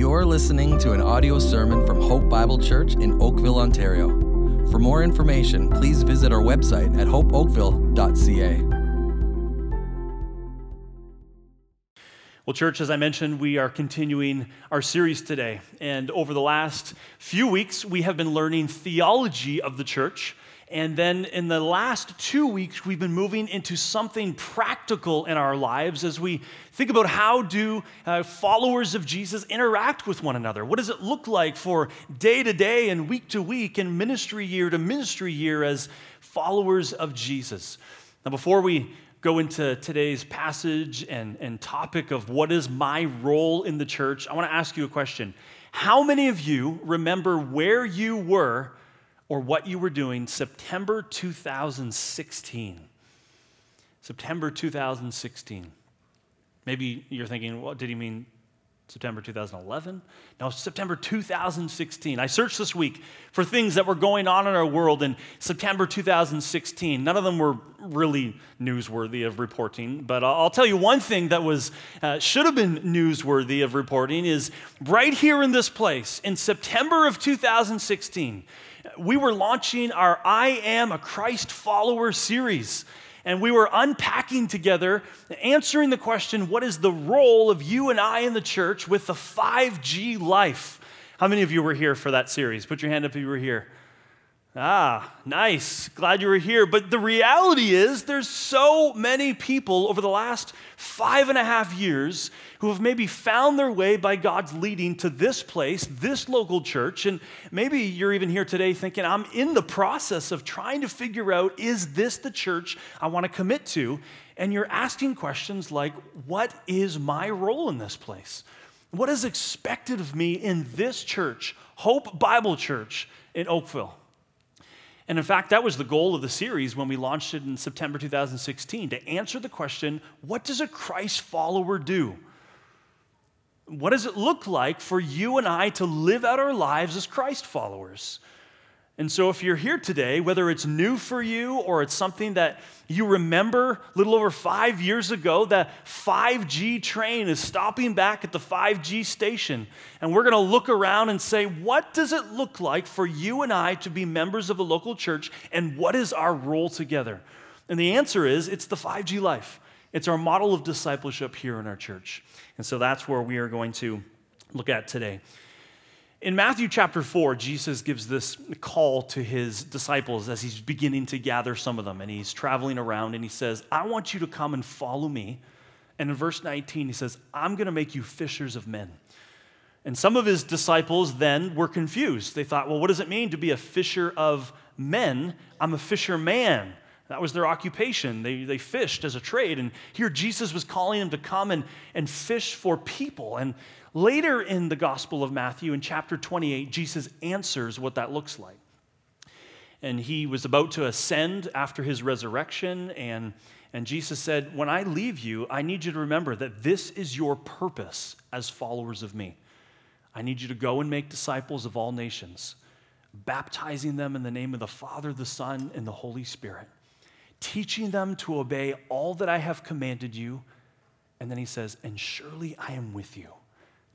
You're listening to an audio sermon from Hope Bible Church in Oakville, Ontario. For more information, please visit our website at hopeoakville.ca. Well, church, as I mentioned, we are continuing our series today. And over the last few weeks, we have been learning theology of the church. And then in the last two weeks, we've been moving into something practical in our lives as we think about how do uh, followers of Jesus interact with one another? What does it look like for day to day and week to week and ministry year to ministry year as followers of Jesus? Now, before we go into today's passage and, and topic of what is my role in the church, I want to ask you a question. How many of you remember where you were or what you were doing September 2016? September 2016. Maybe you're thinking, what did he mean September 2011? No, September 2016. I searched this week for things that were going on in our world in September 2016. None of them were really newsworthy of reporting, but I'll tell you one thing that was uh, should have been newsworthy of reporting is right here in this place in September of 2016. We were launching our I Am a Christ Follower series and we were unpacking together, answering the question what is the role of you and I in the church with the 5G life? How many of you were here for that series? Put your hand up if you were here. Ah, nice. Glad you were here. But the reality is, there's so many people over the last five and a half years who have maybe found their way by God's leading to this place, this local church. And maybe you're even here today thinking, I'm in the process of trying to figure out, is this the church I want to commit to? And you're asking questions like, what is my role in this place? What is expected of me in this church, Hope Bible Church in Oakville? And in fact, that was the goal of the series when we launched it in September 2016 to answer the question what does a Christ follower do? What does it look like for you and I to live out our lives as Christ followers? And so, if you're here today, whether it's new for you or it's something that you remember a little over five years ago, that 5G train is stopping back at the 5G station. And we're going to look around and say, what does it look like for you and I to be members of a local church? And what is our role together? And the answer is it's the 5G life, it's our model of discipleship here in our church. And so, that's where we are going to look at today. In Matthew chapter 4, Jesus gives this call to his disciples as he's beginning to gather some of them. And he's traveling around and he says, I want you to come and follow me. And in verse 19, he says, I'm going to make you fishers of men. And some of his disciples then were confused. They thought, well, what does it mean to be a fisher of men? I'm a fisherman. That was their occupation. They, they fished as a trade. And here Jesus was calling them to come and, and fish for people. And Later in the Gospel of Matthew, in chapter 28, Jesus answers what that looks like. And he was about to ascend after his resurrection, and, and Jesus said, When I leave you, I need you to remember that this is your purpose as followers of me. I need you to go and make disciples of all nations, baptizing them in the name of the Father, the Son, and the Holy Spirit, teaching them to obey all that I have commanded you. And then he says, And surely I am with you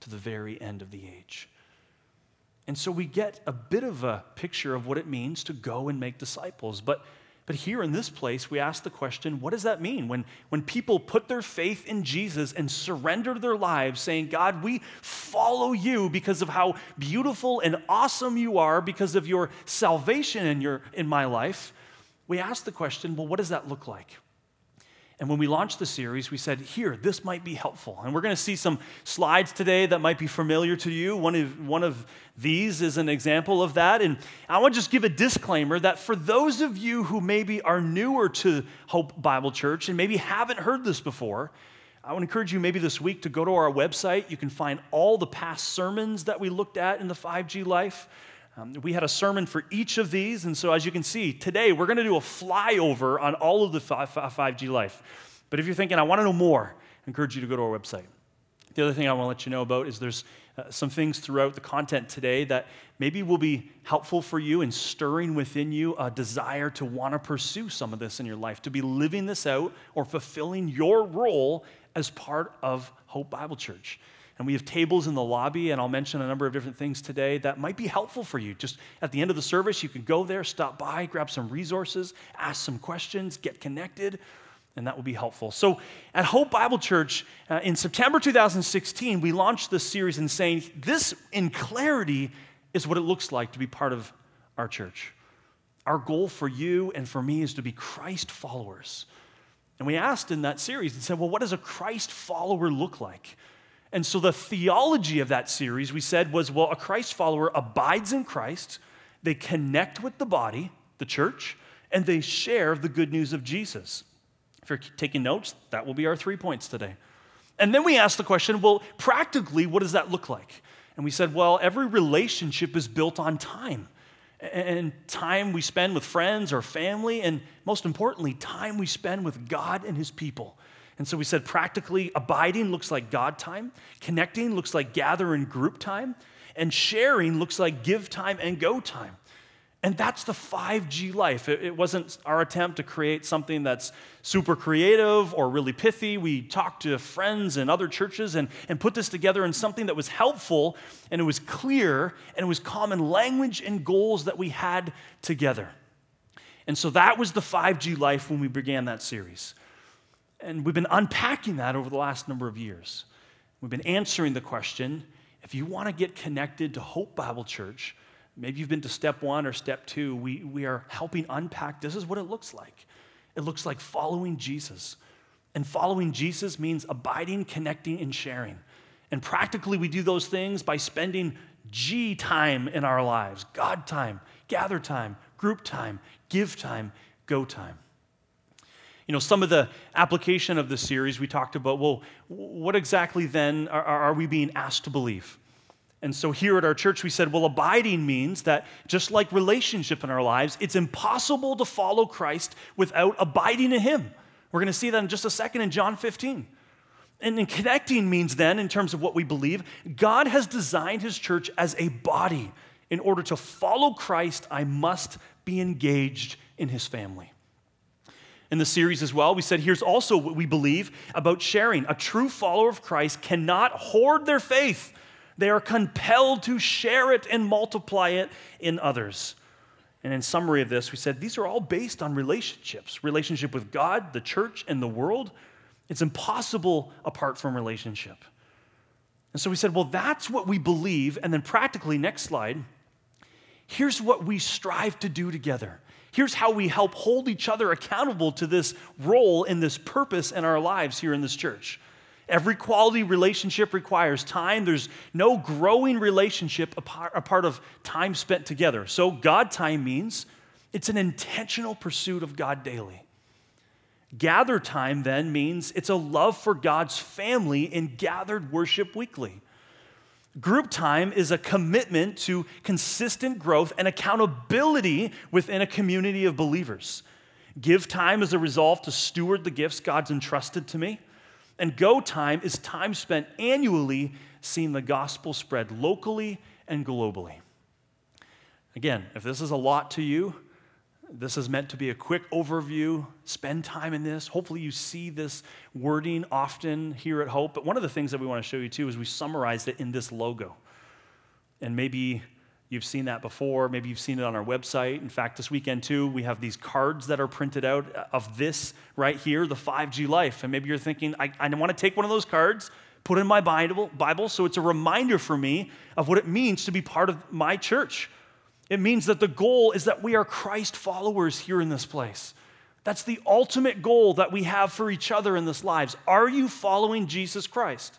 to the very end of the age. And so we get a bit of a picture of what it means to go and make disciples. But, but here in this place, we ask the question what does that mean? When, when people put their faith in Jesus and surrender their lives, saying, God, we follow you because of how beautiful and awesome you are, because of your salvation in, your, in my life, we ask the question well, what does that look like? And when we launched the series, we said, here, this might be helpful. And we're going to see some slides today that might be familiar to you. One of, one of these is an example of that. And I want to just give a disclaimer that for those of you who maybe are newer to Hope Bible Church and maybe haven't heard this before, I would encourage you maybe this week to go to our website. You can find all the past sermons that we looked at in the 5G life. Um, we had a sermon for each of these, and so as you can see, today we're going to do a flyover on all of the 5G life. But if you're thinking, I want to know more, I encourage you to go to our website. The other thing I want to let you know about is there's uh, some things throughout the content today that maybe will be helpful for you in stirring within you a desire to want to pursue some of this in your life, to be living this out or fulfilling your role as part of Hope Bible Church. And we have tables in the lobby, and I'll mention a number of different things today that might be helpful for you. Just at the end of the service, you can go there, stop by, grab some resources, ask some questions, get connected, and that will be helpful. So, at Hope Bible Church, uh, in September 2016, we launched this series in saying, This in clarity is what it looks like to be part of our church. Our goal for you and for me is to be Christ followers. And we asked in that series and said, well, what does a Christ follower look like? And so the theology of that series, we said, was well, a Christ follower abides in Christ, they connect with the body, the church, and they share the good news of Jesus. If you're taking notes, that will be our three points today. And then we asked the question well, practically, what does that look like? And we said, well, every relationship is built on time and time we spend with friends or family, and most importantly, time we spend with God and His people. And so we said practically, abiding looks like God time, connecting looks like gather and group time, and sharing looks like give time and go time. And that's the 5G life. It, it, wasn't our attempt to create something that's super creative or really pithy. We talked to friends and other churches and, and put this together in something that was helpful and it was clear and it was common language and goals that we had together. And so that was the 5G life when we began that series. And we've been unpacking that over the last number of years. We've been answering the question if you want to get connected to Hope Bible Church, Maybe you've been to step one or step two. We, we are helping unpack this is what it looks like. It looks like following Jesus. And following Jesus means abiding, connecting, and sharing. And practically, we do those things by spending G time in our lives God time, gather time, group time, give time, go time. You know, some of the application of the series we talked about, well, what exactly then are, are we being asked to believe? And so here at our church, we said, well, abiding means that just like relationship in our lives, it's impossible to follow Christ without abiding in Him. We're going to see that in just a second in John 15. And in connecting means then, in terms of what we believe, God has designed His church as a body. In order to follow Christ, I must be engaged in His family. In the series as well, we said here's also what we believe about sharing. A true follower of Christ cannot hoard their faith they are compelled to share it and multiply it in others. And in summary of this, we said these are all based on relationships relationship with God, the church, and the world. It's impossible apart from relationship. And so we said, well, that's what we believe. And then, practically, next slide, here's what we strive to do together. Here's how we help hold each other accountable to this role and this purpose in our lives here in this church. Every quality relationship requires time. There's no growing relationship a part of time spent together. So, God time means it's an intentional pursuit of God daily. Gather time then means it's a love for God's family in gathered worship weekly. Group time is a commitment to consistent growth and accountability within a community of believers. Give time is a resolve to steward the gifts God's entrusted to me. And go time is time spent annually seeing the gospel spread locally and globally. Again, if this is a lot to you, this is meant to be a quick overview. Spend time in this. Hopefully, you see this wording often here at Hope. But one of the things that we want to show you too is we summarized it in this logo. And maybe You've seen that before. Maybe you've seen it on our website. In fact, this weekend too, we have these cards that are printed out of this right here, the 5G life. And maybe you're thinking, I, I want to take one of those cards, put in my Bible, Bible, so it's a reminder for me of what it means to be part of my church. It means that the goal is that we are Christ followers here in this place. That's the ultimate goal that we have for each other in this lives. Are you following Jesus Christ?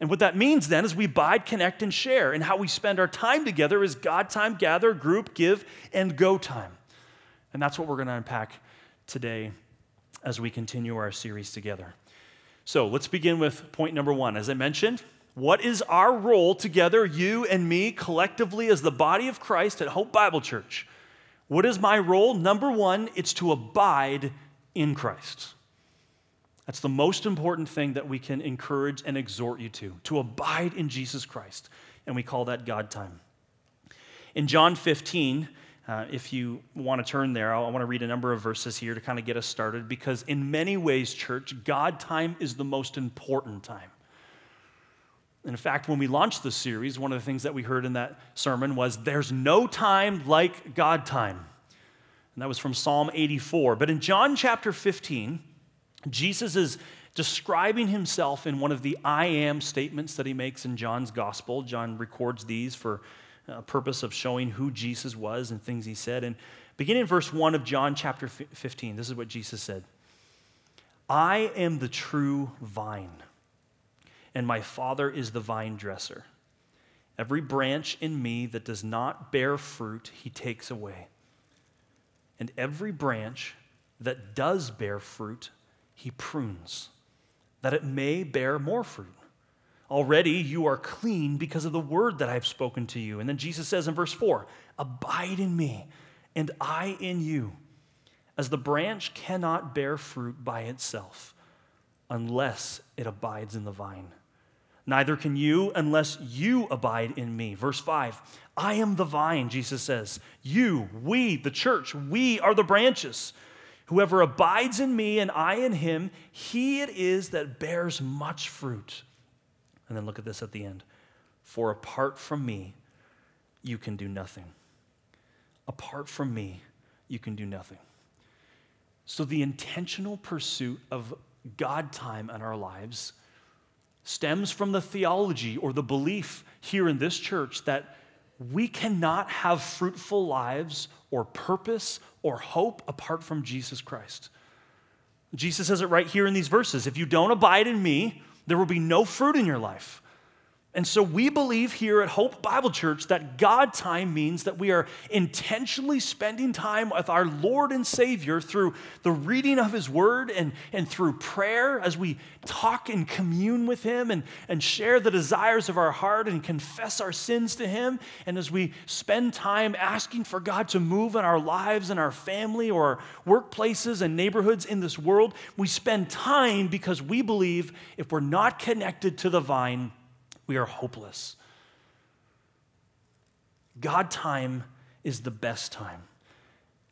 And what that means then is we bide, connect, and share. And how we spend our time together is God time, gather, group, give, and go time. And that's what we're going to unpack today as we continue our series together. So let's begin with point number one. As I mentioned, what is our role together, you and me, collectively as the body of Christ at Hope Bible Church? What is my role? Number one, it's to abide in Christ. That's the most important thing that we can encourage and exhort you to, to abide in Jesus Christ. And we call that God time. In John 15, uh, if you want to turn there, I want to read a number of verses here to kind of get us started because, in many ways, church, God time is the most important time. In fact, when we launched this series, one of the things that we heard in that sermon was there's no time like God time. And that was from Psalm 84. But in John chapter 15, Jesus is describing himself in one of the I am statements that he makes in John's gospel. John records these for a purpose of showing who Jesus was and things he said. And beginning in verse 1 of John chapter 15, this is what Jesus said I am the true vine, and my Father is the vine dresser. Every branch in me that does not bear fruit, he takes away. And every branch that does bear fruit, he prunes, that it may bear more fruit. Already you are clean because of the word that I've spoken to you. And then Jesus says in verse 4 Abide in me, and I in you, as the branch cannot bear fruit by itself unless it abides in the vine. Neither can you unless you abide in me. Verse 5 I am the vine, Jesus says. You, we, the church, we are the branches. Whoever abides in me and I in him, he it is that bears much fruit. And then look at this at the end. For apart from me, you can do nothing. Apart from me, you can do nothing. So the intentional pursuit of God time in our lives stems from the theology or the belief here in this church that we cannot have fruitful lives or purpose or hope apart from Jesus Christ. Jesus says it right here in these verses. If you don't abide in me, there will be no fruit in your life. And so we believe here at Hope Bible Church that God time means that we are intentionally spending time with our Lord and Savior through the reading of His Word and, and through prayer as we talk and commune with Him and, and share the desires of our heart and confess our sins to Him. And as we spend time asking for God to move in our lives and our family or workplaces and neighborhoods in this world, we spend time because we believe if we're not connected to the vine, we are hopeless. God time is the best time.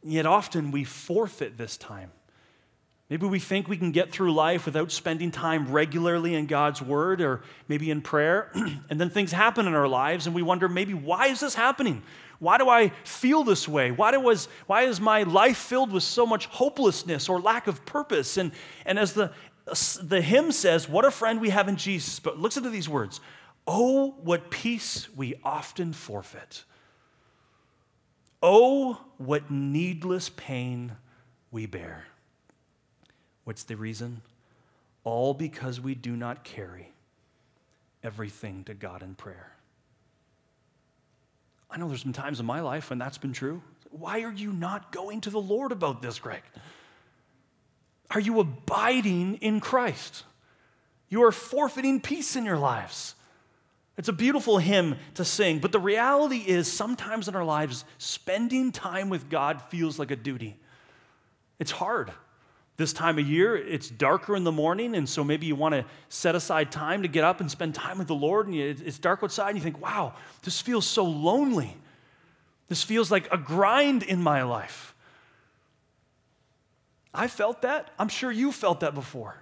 Yet often we forfeit this time. Maybe we think we can get through life without spending time regularly in God's Word or maybe in prayer, and then things happen in our lives, and we wonder maybe why is this happening? Why do I feel this way? Why, do was, why is my life filled with so much hopelessness or lack of purpose? And, and as the, the hymn says, what a friend we have in Jesus, but listen to these words Oh, what peace we often forfeit. Oh, what needless pain we bear. What's the reason? All because we do not carry everything to God in prayer. I know there's been times in my life when that's been true. Why are you not going to the Lord about this, Greg? Are you abiding in Christ? You are forfeiting peace in your lives. It's a beautiful hymn to sing, but the reality is sometimes in our lives, spending time with God feels like a duty. It's hard. This time of year, it's darker in the morning, and so maybe you want to set aside time to get up and spend time with the Lord, and it's dark outside, and you think, wow, this feels so lonely. This feels like a grind in my life. I felt that. I'm sure you felt that before.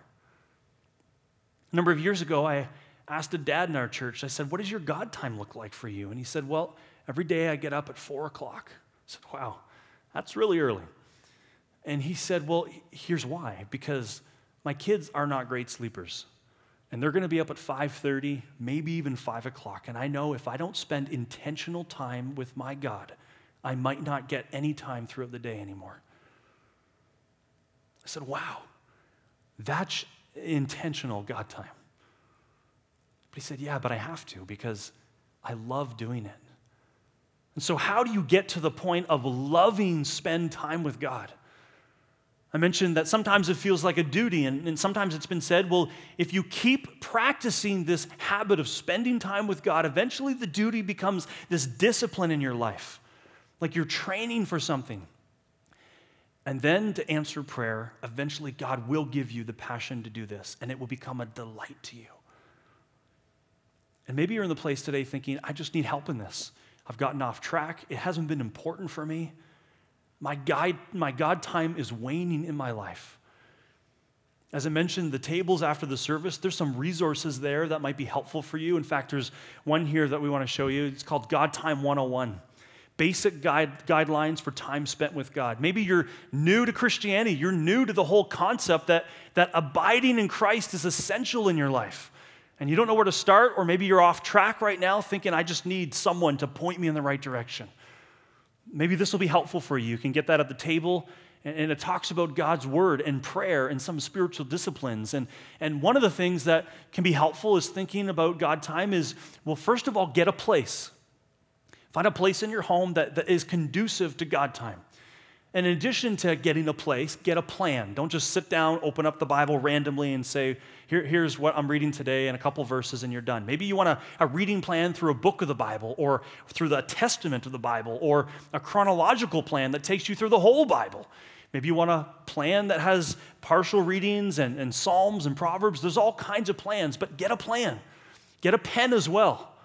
A number of years ago, I asked a dad in our church, I said, What does your God time look like for you? And he said, Well, every day I get up at four o'clock. I said, Wow, that's really early. And he said, Well, here's why because my kids are not great sleepers. And they're going to be up at 5:30, maybe even 5 o'clock. And I know if I don't spend intentional time with my God, I might not get any time throughout the day anymore. I said, Wow, that's intentional God time. But he said, Yeah, but I have to because I love doing it. And so, how do you get to the point of loving spend time with God? I mentioned that sometimes it feels like a duty, and, and, sometimes it's been said, well, if you keep practicing this habit of spending time with God, eventually the duty becomes this discipline in your life, like you're training for something. And then to answer prayer, eventually God will give you the passion to do this, and it will become a delight to you. And maybe you're in the place today thinking, I just need help in this. I've gotten off track. It hasn't been important for me. My, guide, my God time is waning in my life. As I mentioned, the tables after the service, there's some resources there that might be helpful for you. In fact, there's one here that we want to show you. It's called God Time 101 basic guide, guidelines for time spent with God. Maybe you're new to Christianity, you're new to the whole concept that, that abiding in Christ is essential in your life. And you don't know where to start, or maybe you're off track right now thinking, I just need someone to point me in the right direction. Maybe this will be helpful for you. You can get that at the table. And it talks about God's word and prayer and some spiritual disciplines. And, and one of the things that can be helpful is thinking about God time is, well, first of all, get a place. Find a place in your home that, that is conducive to God time. And in addition to getting a place, get a plan. Don't just sit down, open up the Bible randomly, and say, Here, here's what I'm reading today and a couple verses, and you're done. Maybe you want a, a reading plan through a book of the Bible, or through the testament of the Bible, or a chronological plan that takes you through the whole Bible. Maybe you want a plan that has partial readings and, and Psalms and Proverbs. There's all kinds of plans, but get a plan. Get a pen as well.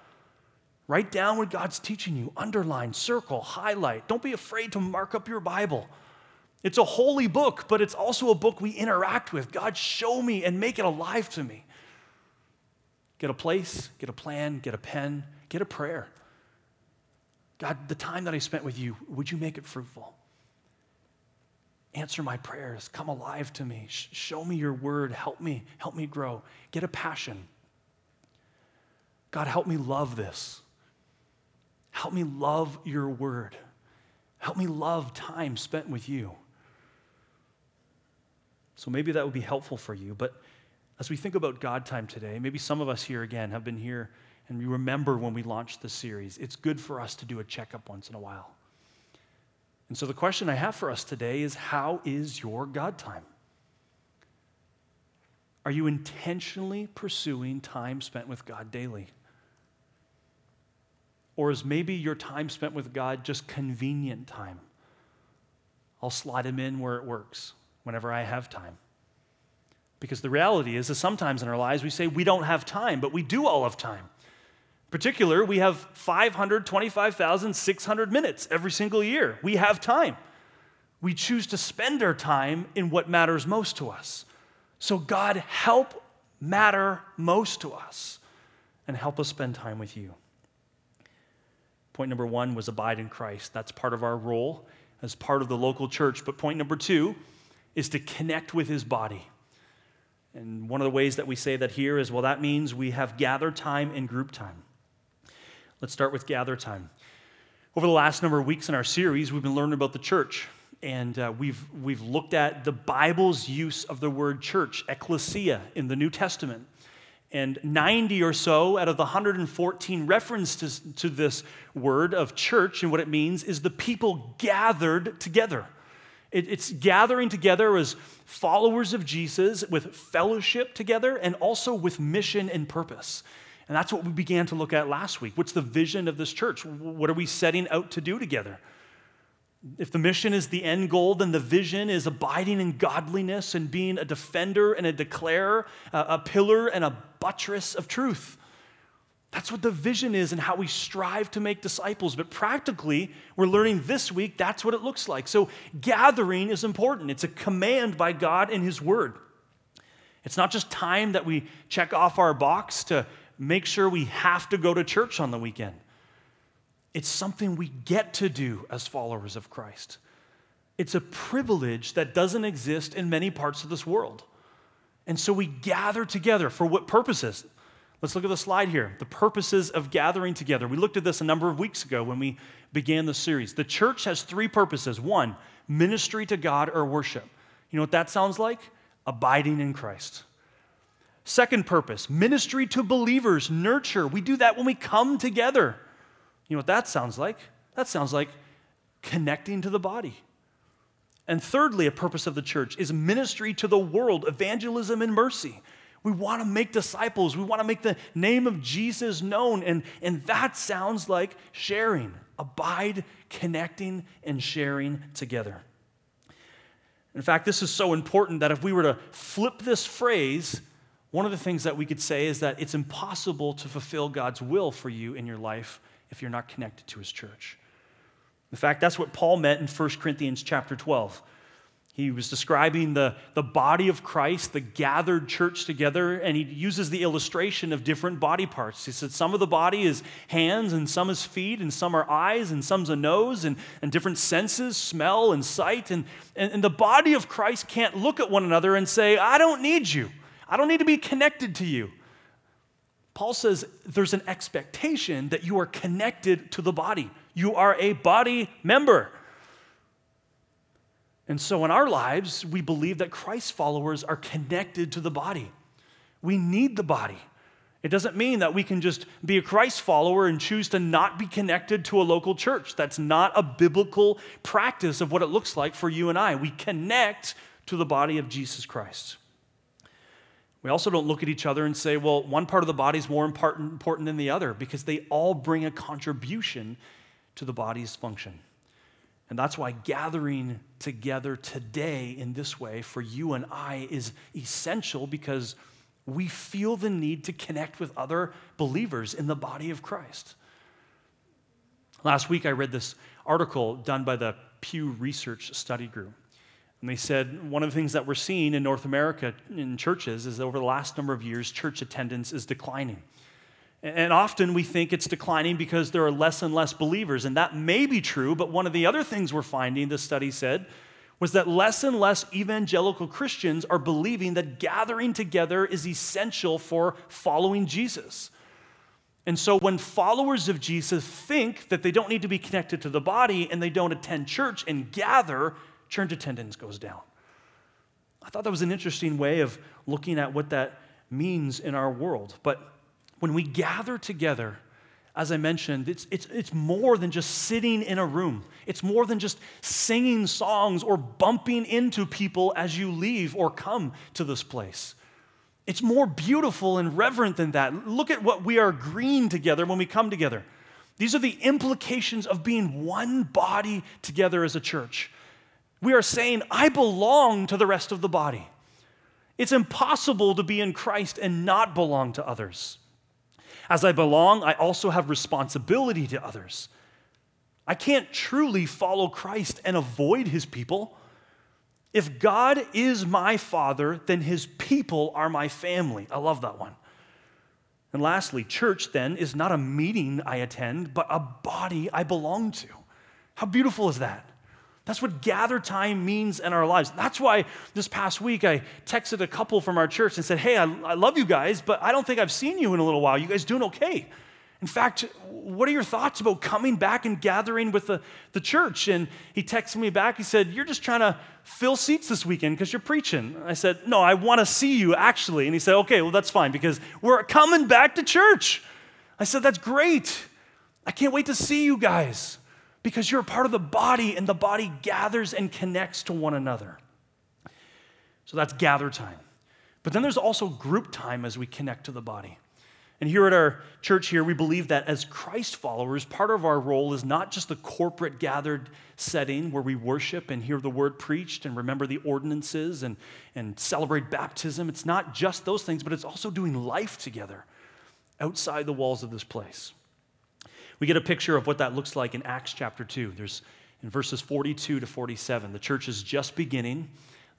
Write down what God's teaching you, underline, circle, highlight. Don't be afraid to mark up your Bible. It's a holy book, but it's also a book we interact with. God, show me and make it alive to me. Get a place, get a plan, get a pen, get a prayer. God, the time that I spent with you, would you make it fruitful? Answer my prayers. Come alive to me. Show me your word. Help me. Help me grow. Get a passion. God, help me love this. Help me love your word. Help me love time spent with you. So maybe that would be helpful for you. But as we think about God time today, maybe some of us here again have been here and we remember when we launched this series. It's good for us to do a checkup once in a while. And so the question I have for us today is how is your God time? Are you intentionally pursuing time spent with God daily? Or is maybe your time spent with God just convenient time? I'll slot him in where it works, whenever I have time. Because the reality is, that sometimes in our lives we say we don't have time, but we do all have time. In particular, we have 525,600 minutes every single year. We have time. We choose to spend our time in what matters most to us. So, God, help matter most to us and help us spend time with you. Point number one was abide in Christ. That's part of our role as part of the local church. But point number two is to connect with his body. And one of the ways that we say that here is well, that means we have gather time and group time. Let's start with gather time. Over the last number of weeks in our series, we've been learning about the church. And uh, we've, we've looked at the Bible's use of the word church, ecclesia, in the New Testament. And 90 or so out of the 114 references to this word of church and what it means is the people gathered together. it's gathering together as followers of Jesus with fellowship together and also with mission and purpose. And that's what we began to look at last week. What's the vision of this church? What are we setting out to do together? If the mission is the end goal, then the vision is abiding in godliness and being a defender and a declarer, a pillar and a buttress of truth. That's what the vision is and how we strive to make disciples. But practically, we're learning this week that's what it looks like. So, gathering is important. It's a command by God in His Word. It's not just time that we check off our box to make sure we have to go to church on the weekend. It's something we get to do as followers of Christ. It's a privilege that doesn't exist in many parts of this world. And so we gather together for what purposes? Let's look at the slide here. The purposes of gathering together. We looked at this a number of weeks ago when we began the series. The church has three purposes one, ministry to God or worship. You know what that sounds like? Abiding in Christ. Second purpose, ministry to believers, nurture. We do that when we come together. You know what that sounds like? That sounds like connecting to the body. And thirdly, a purpose of the church is ministry to the world, evangelism and mercy. We want to make disciples. We want to make the name of Jesus known. And, and that sounds like sharing. Abide, connecting, and sharing together. In fact, this is so important that if we were to flip this phrase, one of the things that we could say is that it's impossible to fulfill God's will for you in your life if you're not connected to his church. In fact, that's what Paul meant in 1 Corinthians chapter 12. He was describing the, the body of Christ, the gathered church together, and he uses the illustration of different body parts. He said some of the body is hands, and some is feet, and some are eyes, and some's a nose, and, and different senses, smell and sight. And, and, and the body of Christ can't look at one another and say, I don't need you. I don't need to be connected to you. Paul says there's an expectation that you are connected to the body. You are a body member. And so in our lives, we believe that Christ followers are connected to the body. We need the body. It doesn't mean that we can just be a Christ follower and choose to not be connected to a local church. That's not a biblical practice of what it looks like for you and I. We connect to the body of Jesus Christ. We also don't look at each other and say, well, one part of the body is more important, than the other because they all bring a contribution to the body's function. And that's why gathering together today in this way for you and I is essential because we feel the need to connect with other believers in the body of Christ. Last week, I read this article done by the Pew Research Study Group. And they said one of the things that we're seeing in North America in churches is that over the last number of years, church attendance is declining. And often we think it's declining because there are less and less believers. And that may be true, but one of the other things we're finding, the study said, was that less and less evangelical Christians are believing that gathering together is essential for following Jesus. And so when followers of Jesus think that they don't need to be connected to the body and they don't attend church and gather, church attendance goes down. I thought that was an interesting way of looking at what that means in our world. But when we gather together, as I mentioned, it's, it's, it's more than just sitting in a room. It's more than just singing songs or bumping into people as you leave or come to this place. It's more beautiful and reverent than that. Look at what we are agreeing together when we come together. These are the implications of being one body together as a church. We are saying, I belong to the rest of the body. It's impossible to be in Christ and not belong to others. As I belong, I also have responsibility to others. I can't truly follow Christ and avoid his people. If God is my father, then his people are my family. I love that one. And lastly, church then is not a meeting I attend, but a body I belong to. How beautiful is that? That's what gather time means in our lives. That's why this past week I texted a couple from our church and said, Hey, I, I, love you guys, but I don't think I've seen you in a little while. You guys doing okay? In fact, what are your thoughts about coming back and gathering with the, the church? And he texted me back. He said, You're just trying to fill seats this weekend because you're preaching. I said, No, I want to see you actually. And he said, Okay, well, that's fine because we're coming back to church. I said, That's great. I can't wait to see you guys because you're a part of the body and the body gathers and connects to one another. So that's gather time. But then there's also group time as we connect to the body. And here at our church here, we believe that as Christ followers, part of our role is not just the corporate gathered setting where we worship and hear the word preached and remember the ordinances and, and celebrate baptism. It's not just those things, but it's also doing life together outside the walls of this place. We get a picture of what that looks like in Acts chapter 2. There's in verses 42 to 47. The church is just beginning.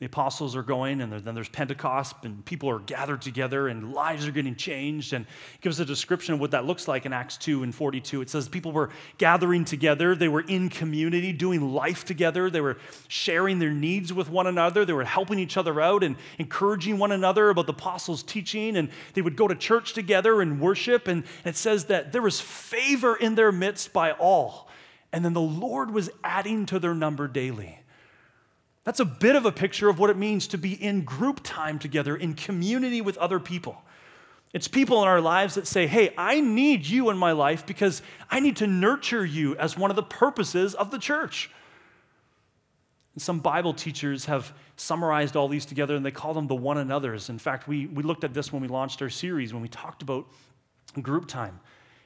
The apostles are going, and then there's Pentecost, and people are gathered together, and lives are getting changed. And it gives a description of what that looks like in Acts 2 and 42. It says people were gathering together, they were in community, doing life together, they were sharing their needs with one another, they were helping each other out and encouraging one another about the apostles' teaching, and they would go to church together and worship. And it says that there was favor in their midst by all. And then the Lord was adding to their number daily. That's a bit of a picture of what it means to be in group time together, in community with other people. It's people in our lives that say, Hey, I need you in my life because I need to nurture you as one of the purposes of the church. And some Bible teachers have summarized all these together and they call them the one another's. In fact, we, we looked at this when we launched our series, when we talked about group time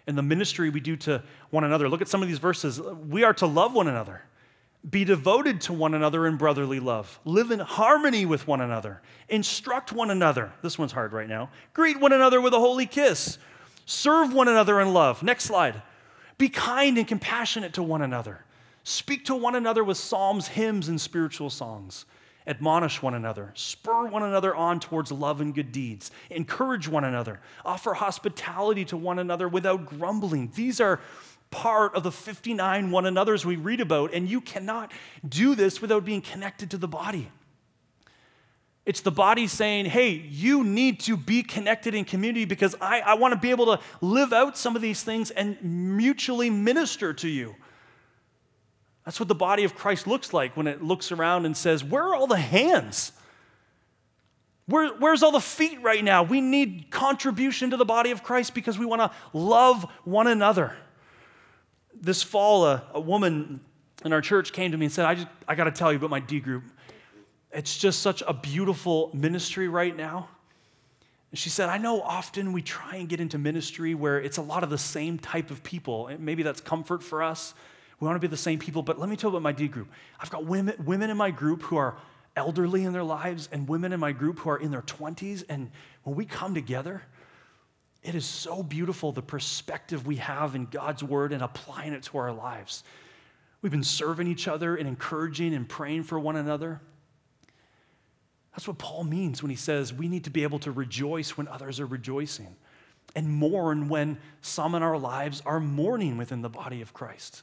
and the ministry we do to one another. Look at some of these verses. We are to love one another. Be devoted to one another in brotherly love. Live in harmony with one another. Instruct one another. This one's hard right now. Greet one another with a holy kiss. Serve one another in love. Next slide. Be kind and compassionate to one another. Speak to one another with psalms, hymns, and spiritual songs. Admonish one another, spur one another on towards love and good deeds, encourage one another, offer hospitality to one another without grumbling. These are part of the 59 one another's we read about, and you cannot do this without being connected to the body. It's the body saying, hey, you need to be connected in community because I, I want to be able to live out some of these things and mutually minister to you. That's what the body of Christ looks like when it looks around and says, Where are all the hands? Where, where's all the feet right now? We need contribution to the body of Christ because we want to love one another. This fall, a, a woman in our church came to me and said, I, just, I got to tell you about my D group. It's just such a beautiful ministry right now. And she said, I know often we try and get into ministry where it's a lot of the same type of people. Maybe that's comfort for us. We want to be the same people, but let me tell you about my D group. I've got women, women in my group who are elderly in their lives and women in my group who are in their 20s. And when we come together, it is so beautiful the perspective we have in God's word and applying it to our lives. We've been serving each other and encouraging and praying for one another. That's what Paul means when he says we need to be able to rejoice when others are rejoicing and mourn when some in our lives are mourning within the body of Christ.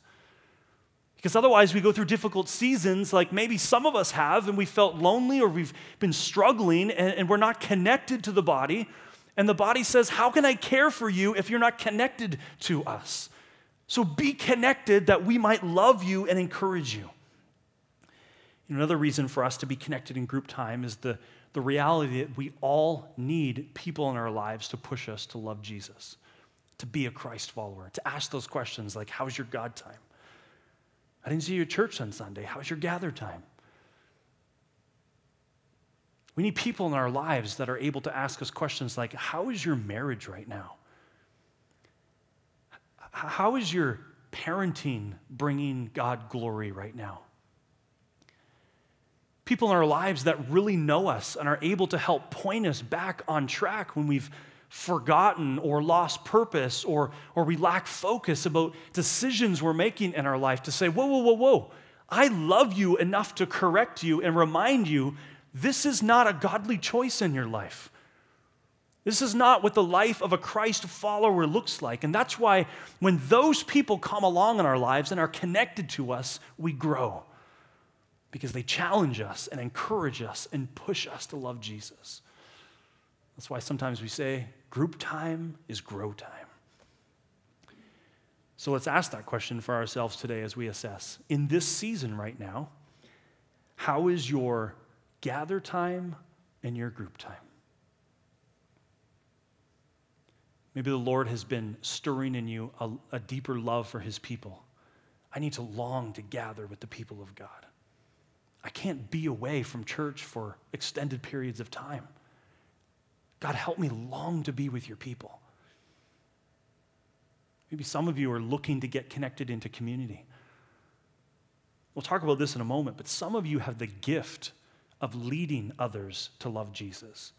Because otherwise, we go through difficult seasons, like maybe some of us have, and we felt lonely or we've been struggling and, and, we're not connected to the body. And the body says, How can I care for you if you're not connected to us? So be connected that we might love you and encourage you. Another reason for us to be connected in group time is the, the reality that we all need people in our lives to push us to love Jesus, to be a Christ follower, to ask those questions like, How's your God time? I didn't see you at church on Sunday. How's your gather time? We need people in our lives that are able to ask us questions like How is your marriage right now? How is your parenting bringing God glory right now? People in our lives that really know us and are able to help point us back on track when we've forgotten or lost purpose or, or we lack focus about decisions we're making in our life to say, whoa, whoa, whoa, whoa, I love you enough to correct you and remind you this is not a godly choice in your life. This is not what the life of a Christ follower looks like. And that's why when those people come along in our lives and are connected to us, we grow because they challenge us and encourage us and push us to love Jesus. That's why sometimes we say group time is grow time. So let's ask that question for ourselves today as we assess. In this season right now, how is your gather time and your group time? Maybe the Lord has been stirring in you a, a, deeper love for his people. I need to long to gather with the people of God. I can't be away from church for extended periods of time. God, help me long to be with your people. Maybe some of you are looking to get connected into community. We'll talk about this in a moment, but some of you have the gift of leading others to love Jesus.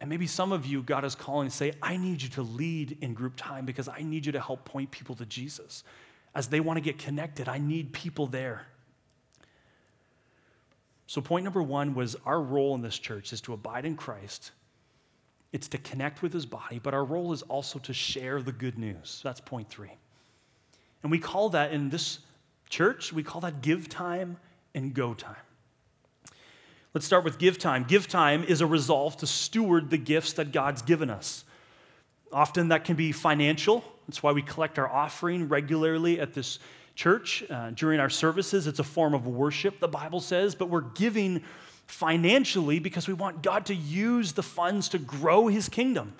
And maybe some of you, God is calling to say, I need you to lead in group time because I need you to help point people to Jesus. As they want to get connected, I need people there. So, point number one was our role in this church is to abide in Christ it's to connect with his body, but our role is also to share the good news. That's point three. And we call that in this church, we call that give time and go time. Let's start with give time. Give time is a resolve to steward the gifts that God's given us. Often that can be financial. That's why we collect our offering regularly at this church uh, during our services. It's a form of worship, the Bible says, but we're giving financially because we want God to use the funds to grow his kingdom.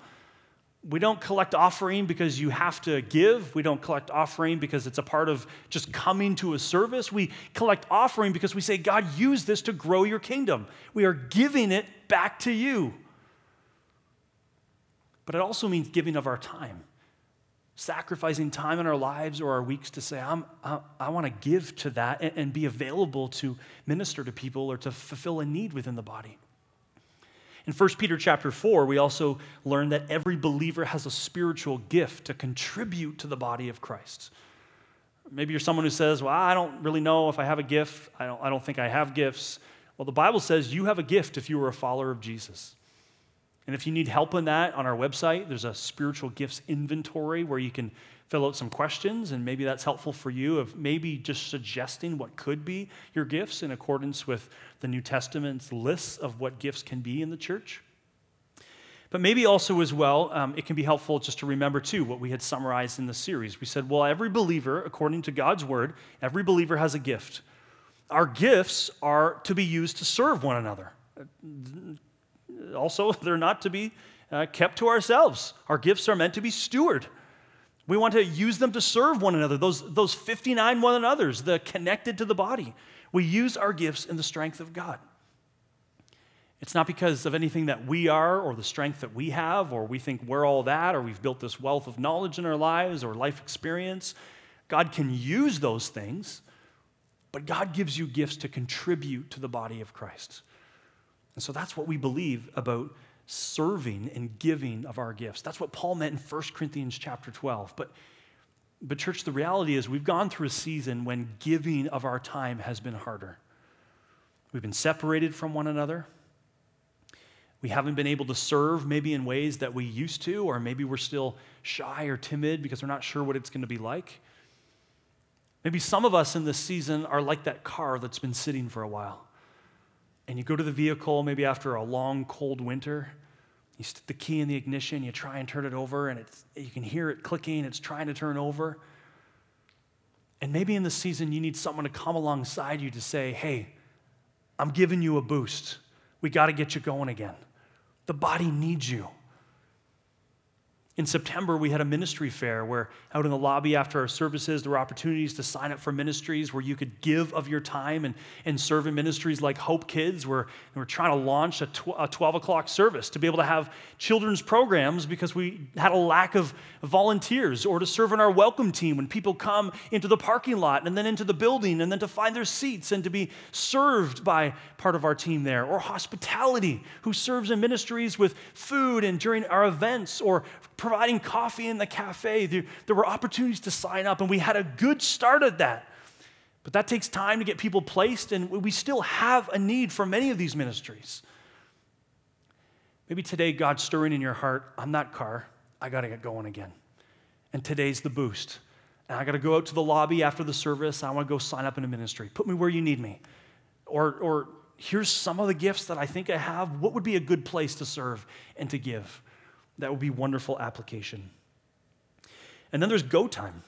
We don't collect offering because you have to give. We don't collect offering because it's a part of just coming to a service. We collect offering because we say, God, use this to grow your kingdom. We are giving it back to you. But it also means giving of our time sacrificing time in our lives or our weeks to say, I'm, I, I want to give to that and, and be available to minister to people or to fulfill a need within the body. In 1 Peter chapter 4, we also learn that every believer has a spiritual gift to contribute to the body of Christ. Maybe you're someone who says, Well, I don't really know if I have a gift. I don't, I don't think I have gifts. Well, the Bible says you have a gift if you are a follower of Jesus. And if you need help in that, on our website, there's a spiritual gifts inventory where you can fill out some questions, and maybe that's helpful for you of maybe just suggesting what could be your gifts in accordance with the New Testament's lists of what gifts can be in the church. But maybe also, as well, um, it can be helpful just to remember, too, what we had summarized in the series. We said, well, every believer, according to God's word, every believer has a gift. Our gifts are to be used to serve one another. Also, they're not to be uh, kept to ourselves. Our gifts are meant to be stewarded. We want to use them to serve one another, those, those 59 one another's, the connected to the body. We use our gifts in the strength of God. It's not because of anything that we are or the strength that we have, or we think we're all that, or we've built this wealth of knowledge in our lives or life experience. God can use those things, but God gives you gifts to contribute to the body of Christ. And so that's what we believe about serving and giving of our gifts. That's what Paul meant in 1 Corinthians chapter 12. But, but, church, the reality is we've gone through a season when giving of our time has been harder. We've been separated from one another. We haven't been able to serve maybe in ways that we used to, or maybe we're still shy or timid because we're not sure what it's going to be like. Maybe some of us in this season are like that car that's been sitting for a while. And you go to the vehicle maybe after a long, cold winter, you stick the key in the ignition, you try and turn it over, and it's, you can hear it clicking, it's trying to turn over. And maybe in the season, you need someone to come alongside you to say, hey, I'm giving you a boost. We got to get you going again. The body needs you. In September, we had a ministry fair where, out in the lobby after our services, there were opportunities to sign up for ministries where you could give of your time and, and serve in ministries like Hope Kids, where we're trying to launch a, tw- a 12 o'clock service to be able to have children's programs because we had a lack of volunteers, or to serve in our welcome team when people come into the parking lot and then into the building and then to find their seats and to be served by part of our team there, or hospitality, who serves in ministries with food and during our events, or providing coffee in the cafe. There, there were opportunities to sign up, and we had a good start at that. But that takes time to get people placed, and we still have a need for many of these ministries. Maybe today God's stirring in your heart, I'm that car, I got to get going again. And today's the boost. And I got to go out to the lobby after the service. I want to go sign up in a ministry. Put me where you need me. Or, or here's some of the gifts that I think I have. What would be a good place to serve and to give? That would be wonderful application. And then there's go time.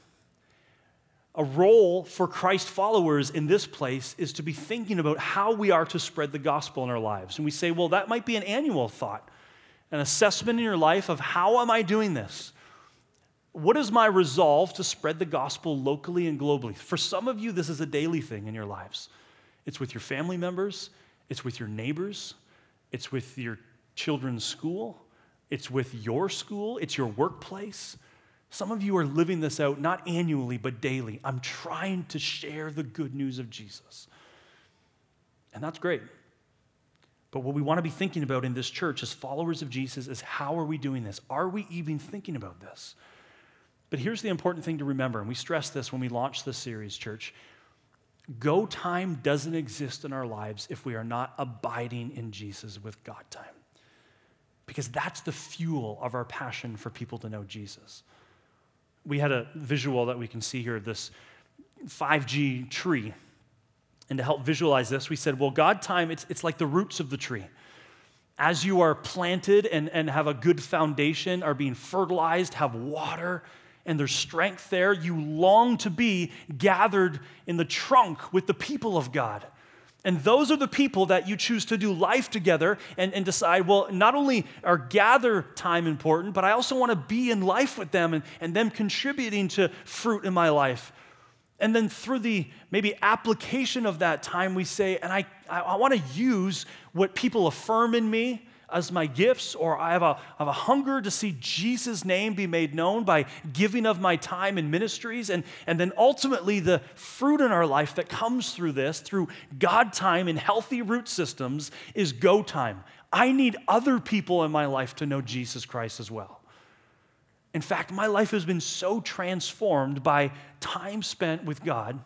A role for Christ followers in this place is to be thinking about how we are to spread the gospel in our lives. And we say, well, that might be an annual thought, an assessment in your life of how am I doing this? What is my resolve to spread the gospel locally and globally? For some of you, this is a daily thing in your lives. It's with your family members, it's with your neighbors, it's with your children's school, it's with your school, it's your workplace. Some of you are living this out not annually, but daily. I'm trying to share the good news of Jesus. And that's great. But what we want to be thinking about in this church as followers of Jesus is how are we doing this? Are we even thinking about this? But here's the important thing to remember, and we stress this when we launch this series, church. Go time doesn't exist in our lives if we are not abiding in Jesus with God time because that's the fuel of our passion for people to know Jesus. We had a visual that we can see here this 5G tree. And to help visualize this, we said, well, God time, it's, it's like the roots of the tree. As you are planted and, and have a good foundation, are being fertilized, have water, and there's strength there, you long to be gathered in the trunk with the people of God. And those are the people that you choose to do life together and, and decide, well, not only are gather time important, but I also want to be in life with them and, and them contributing to fruit in my life. And then through the maybe application of that time, we say, and I, I, I want to use what people affirm in me as my gifts, or I have, a, have a hunger to see Jesus' name be made known by giving of my time in ministries. And, and then ultimately, the fruit in our life that comes through this, through God time and healthy root systems, is go time. I need other people in my life to know Jesus Christ as well. In fact, my life has been so transformed by time spent with God,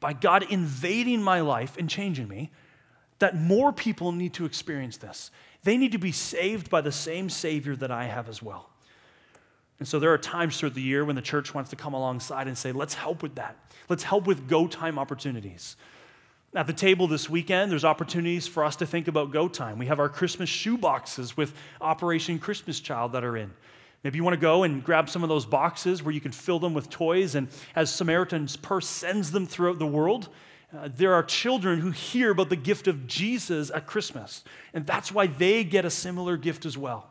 by God invading my life and changing me that more people need to experience this. They need to be saved by the same Savior that I have as well. And so there are times through the year when the church wants to come alongside and say, let's help with that. Let's help with go time opportunities. At the table this weekend, there's opportunities for us to think about go time. We have our Christmas shoe boxes with Operation Christmas Child that are in. Maybe you want to go and grab some of those boxes where you can fill them with toys, and as Samaritan's Purse sends them throughout the world, uh, there are children who hear about the gift of Jesus at Christmas, and that's why they get a similar gift as well.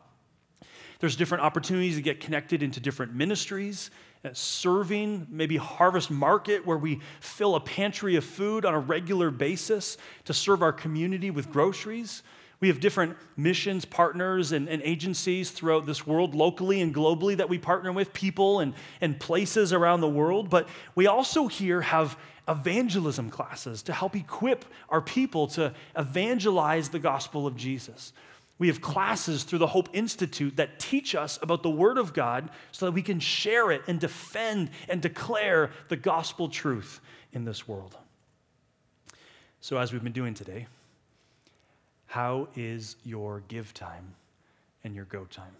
There's different opportunities to get connected into different ministries, uh, serving, maybe Harvest Market, where we fill a pantry of food on a regular basis to serve our community with groceries. We have different missions partners and, and, agencies throughout this world, locally and globally, that we partner with, people and, and places around the world. But we also here have evangelism classes to help equip our people to evangelize the gospel of Jesus. We have classes through the Hope Institute that teach us about the Word of God so that we can share it and defend and declare the gospel truth in this world. So, as we've been doing today, how is your give time and your go time?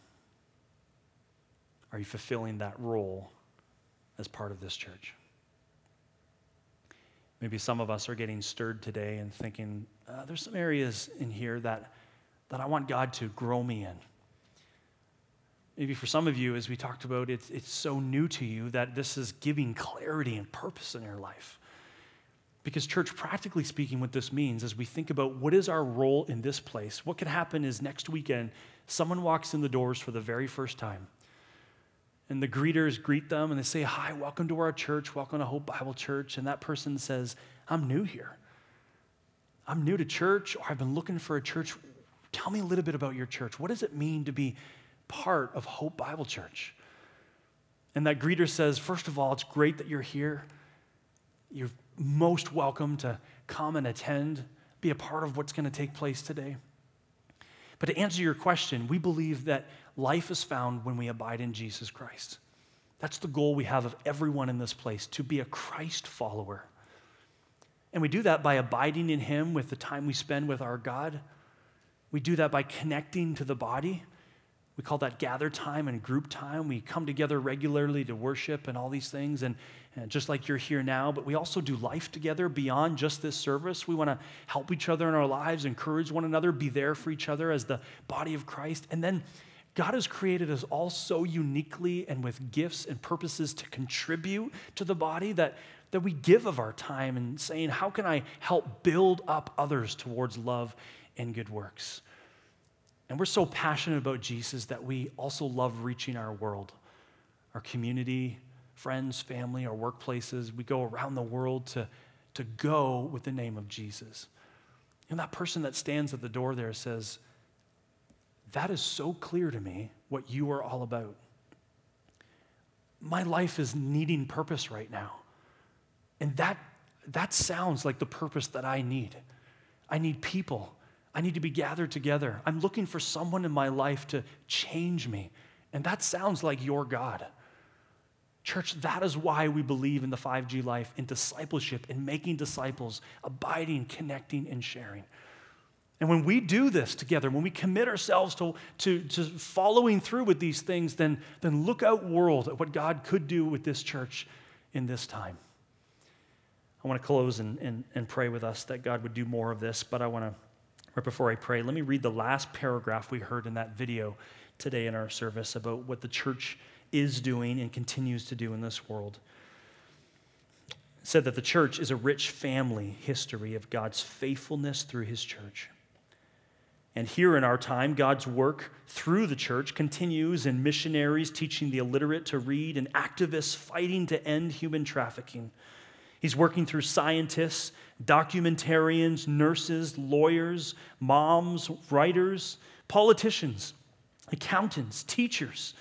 Are you fulfilling that role as part of this church? Maybe some of us are getting stirred today and thinking, uh, there's some areas in here that, that I want God to grow me in. Maybe for some of you, as we talked about, it's, it's so new to you that this is giving clarity and purpose in your life. Because, church, practically speaking, what this means as we think about what is our role in this place, what could happen is next weekend, someone walks in the doors for the very first time and the greeters greet them and they say, Hi, welcome to our church, welcome to Hope Bible Church. And that person says, I'm new here. I'm new to church, or I've been looking for a church. Tell me a little bit about your church. What does it mean to be part of Hope Bible Church? And that greeter says, First of all, it's great that you're here. You're most welcome to come and attend, be a part of what's going to take place today. But to answer your question, we believe that life is found when we abide in Jesus Christ. That's the goal we have of everyone in this place to be a Christ follower. And we do that by abiding in Him with the time we spend with our God. We do that by connecting to the body. We call that gather time and group time. We come together regularly to worship and all these things, and, and just like you're here now, but we also do life together beyond just this service. We want to help each other in our lives, encourage one another, be there for each other as the body of Christ. And then God has created us all so uniquely and with gifts and purposes to contribute to the body that, that we give of our time and saying, How can I help build up others towards love and good works? And we're so passionate about Jesus that we also love reaching our world, our community, friends, family, our workplaces. We go around the world to, to go with the name of Jesus. And that person that stands at the door there says, that is so clear to me what you are all about. My life is needing purpose right now. And that, that sounds like the purpose that I need. I need people. I need to be gathered together. I'm looking for someone in my life to change me. And that sounds like your God. Church, that is why we believe in the 5G life, in discipleship, in making disciples, abiding, connecting, and sharing. And when we do this together, when we commit ourselves to, to, to following through with these things, then, then look out, world, at what God could do with this church in this time. I want to close and, and, and pray with us that God would do more of this, but I want to, right before I pray, let me read the last paragraph we heard in that video today in our service about what the church is doing and continues to do in this world. It said that the church is a rich family history of God's faithfulness through his church. And here in our time, God's work through the church continues in missionaries teaching the illiterate to read and activists fighting to end human trafficking. He's working through scientists, documentarians, nurses, lawyers, moms, writers, politicians, accountants, teachers.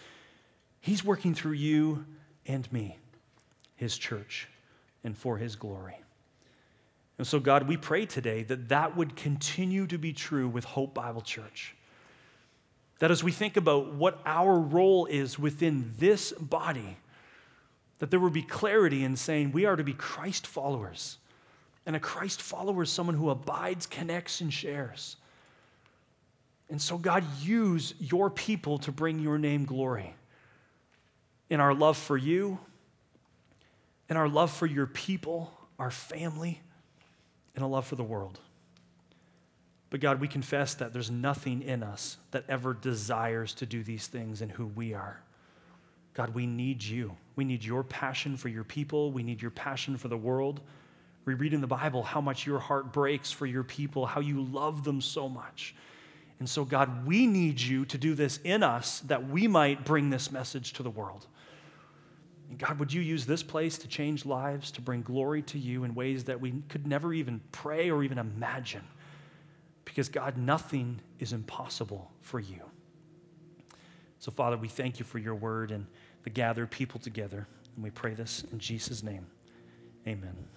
He's working through you and me, his church, and for his glory. And so, God, we pray today that that would continue to be true with Hope Bible Church. That as we think about what our role is within this body, that there would be clarity in saying we are to be Christ followers. And a Christ follower is someone who abides, connects, and shares. And so, God, use your people to bring your name glory in our love for you, in our love for your people, our family, and a love for the world. But God, we confess that there's nothing in us that ever desires to do these things in who we are. God, we need you. We need your passion for your people. We need your passion for the world. We read in the Bible how much your heart breaks for your people, how you love them so much. And so, God, we need you to do this in us that we might bring this message to the world. And God, would you use this place to change lives, to bring glory to you in ways that we could never even pray or even imagine? Because, God, nothing is impossible for you. So, Father, we thank you for your word and the gathered people together. And we pray this in Jesus' name. Amen.